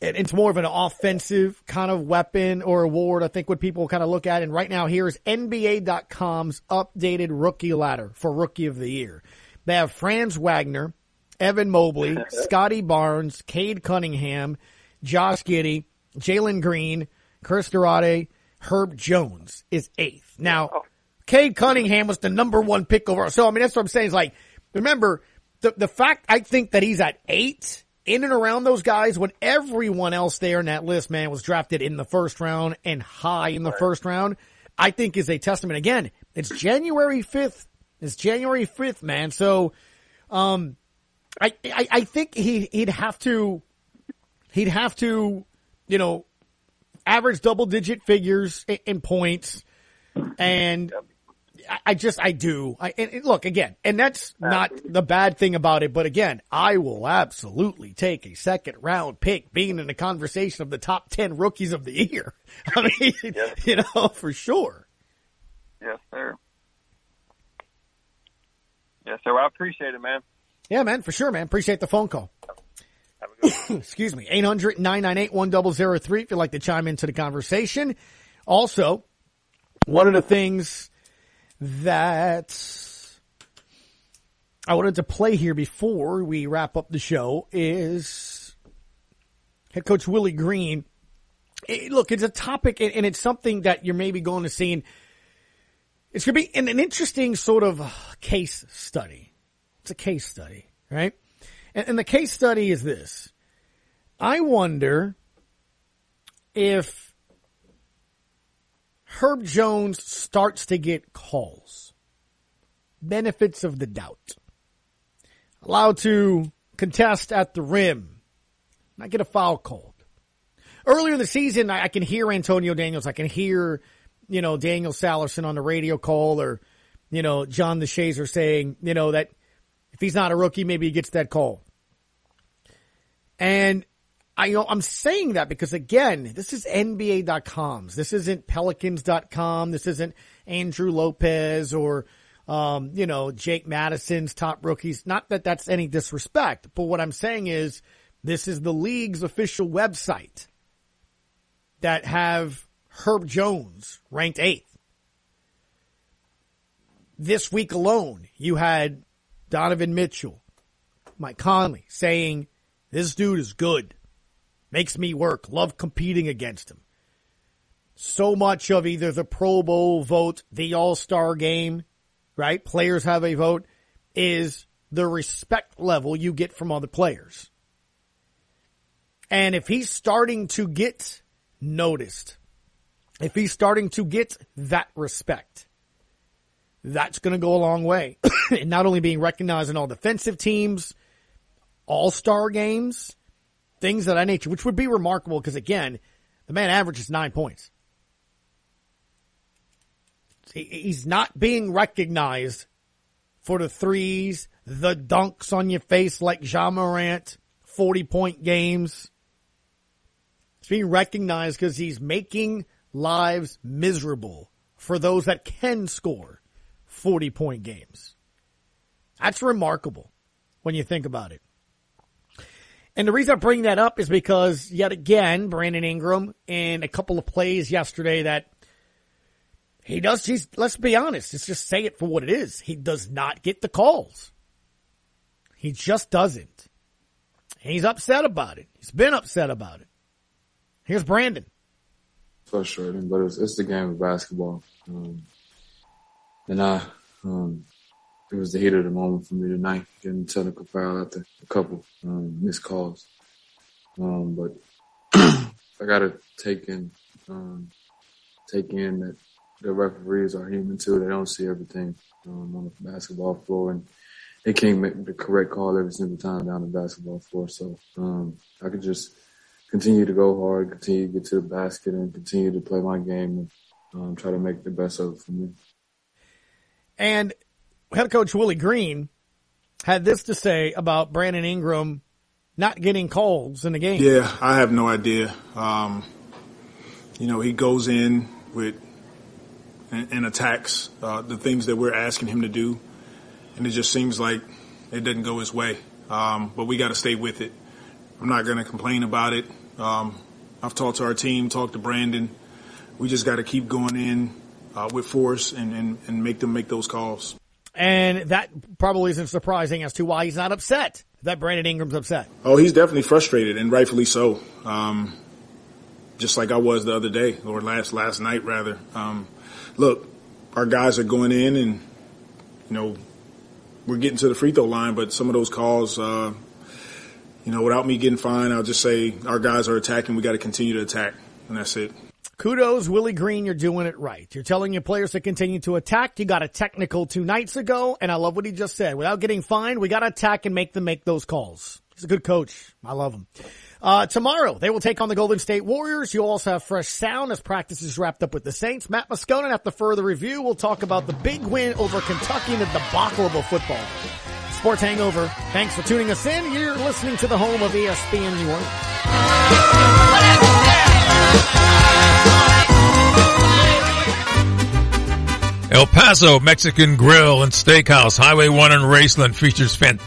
it, it's more of an offensive kind of weapon or award. I think what people kind of look at. And right now here is NBA.com's updated rookie ladder for rookie of the year. They have Franz Wagner, Evan Mobley, Scottie Barnes, Cade Cunningham, Josh Giddey, Jalen Green, Chris Duarte, Herb Jones is eighth. Now, Cade Cunningham was the number one pick overall. So, I mean, that's what I'm saying is like, remember the, the fact I think that he's at eight in and around those guys when everyone else there in that list, man, was drafted in the first round and high in the first round, I think is a testament. Again, it's January 5th. It's January 5th, man. So, um, I, I, I think he, he'd have to, he'd have to, you know, average double digit figures in, in points. And I, I just, I do. I, and, and look again, and that's not the bad thing about it, but again, I will absolutely take a second round pick being in the conversation of the top 10 rookies of the year. I mean, you know, for sure. Yes, sir. Yes, sir. Well, I appreciate it, man. Yeah, man, for sure, man. Appreciate the phone call. Excuse me. 800-998-1003 if you'd like to chime into the conversation. Also, one of the things that I wanted to play here before we wrap up the show is head coach Willie Green. It- look, it's a topic and it's something that you're maybe going to see and it's going to be an, an interesting sort of case study. It's a case study, right? And, and the case study is this. I wonder if Herb Jones starts to get calls, benefits of the doubt, allowed to contest at the rim, not get a foul called. Earlier in the season, I, I can hear Antonio Daniels. I can hear, you know, Daniel Salerson on the radio call or, you know, John DeShazier saying, you know, that if he's not a rookie, maybe he gets that call. And I you know I'm saying that because again, this is NBA.com's. This isn't Pelicans.com. This isn't Andrew Lopez or um, you know, Jake Madison's top rookies. Not that that's any disrespect, but what I'm saying is this is the league's official website that have Herb Jones ranked eighth. This week alone, you had Donovan Mitchell, Mike Conley saying, this dude is good. Makes me work. Love competing against him. So much of either the Pro Bowl vote, the All-Star game, right? Players have a vote is the respect level you get from other players. And if he's starting to get noticed, if he's starting to get that respect, that's going to go a long way. and not only being recognized in all defensive teams, all star games, things of that nature, which would be remarkable because again, the man averages nine points. He's not being recognized for the threes, the dunks on your face like Ja Morant, 40 point games. He's being recognized because he's making lives miserable for those that can score 40 point games. That's remarkable when you think about it. And the reason I bring that up is because yet again, Brandon Ingram in a couple of plays yesterday that he does, he's, let's be honest, let's just say it for what it is. He does not get the calls. He just doesn't. He's upset about it. He's been upset about it. Here's Brandon. frustrating, but it's, it's the game of basketball. Um, and I, um, it was the heat of the moment for me tonight, getting technical foul after a couple um, missed calls. Um, but I got to take in, um, take in that the referees are human too. They don't see everything um, on the basketball floor, and they can't make the correct call every single time down the basketball floor. So um, I could just continue to go hard, continue to get to the basket, and continue to play my game and um, try to make the best of it for me. And head coach Willie Green had this to say about Brandon Ingram not getting calls in the game. Yeah, I have no idea. Um, you know, he goes in with and, and attacks uh, the things that we're asking him to do, and it just seems like it doesn't go his way. Um, but we got to stay with it. I'm not going to complain about it. Um, I've talked to our team, talked to Brandon. We just got to keep going in uh, with force and, and, and make them make those calls. And that probably isn't surprising as to why he's not upset that Brandon Ingram's upset. Oh, he's definitely frustrated, and rightfully so. Um, just like I was the other day, or last last night rather. Um, look, our guys are going in, and you know we're getting to the free throw line, but some of those calls, uh, you know, without me getting fined, I'll just say our guys are attacking. We got to continue to attack, and that's it. Kudos, Willie Green. You're doing it right. You're telling your players to continue to attack. You got a technical two nights ago, and I love what he just said. Without getting fined, we got to attack and make them make those calls. He's a good coach. I love him. Uh, tomorrow, they will take on the Golden State Warriors. You also have fresh sound as practice is wrapped up with the Saints. Matt Moscona, after further review, we'll talk about the big win over Kentucky and the debacle of a football. Sports Hangover. Thanks for tuning us in. You're listening to the home of ESPN New El Paso Mexican Grill and Steakhouse, Highway 1 in Raceland features fantastic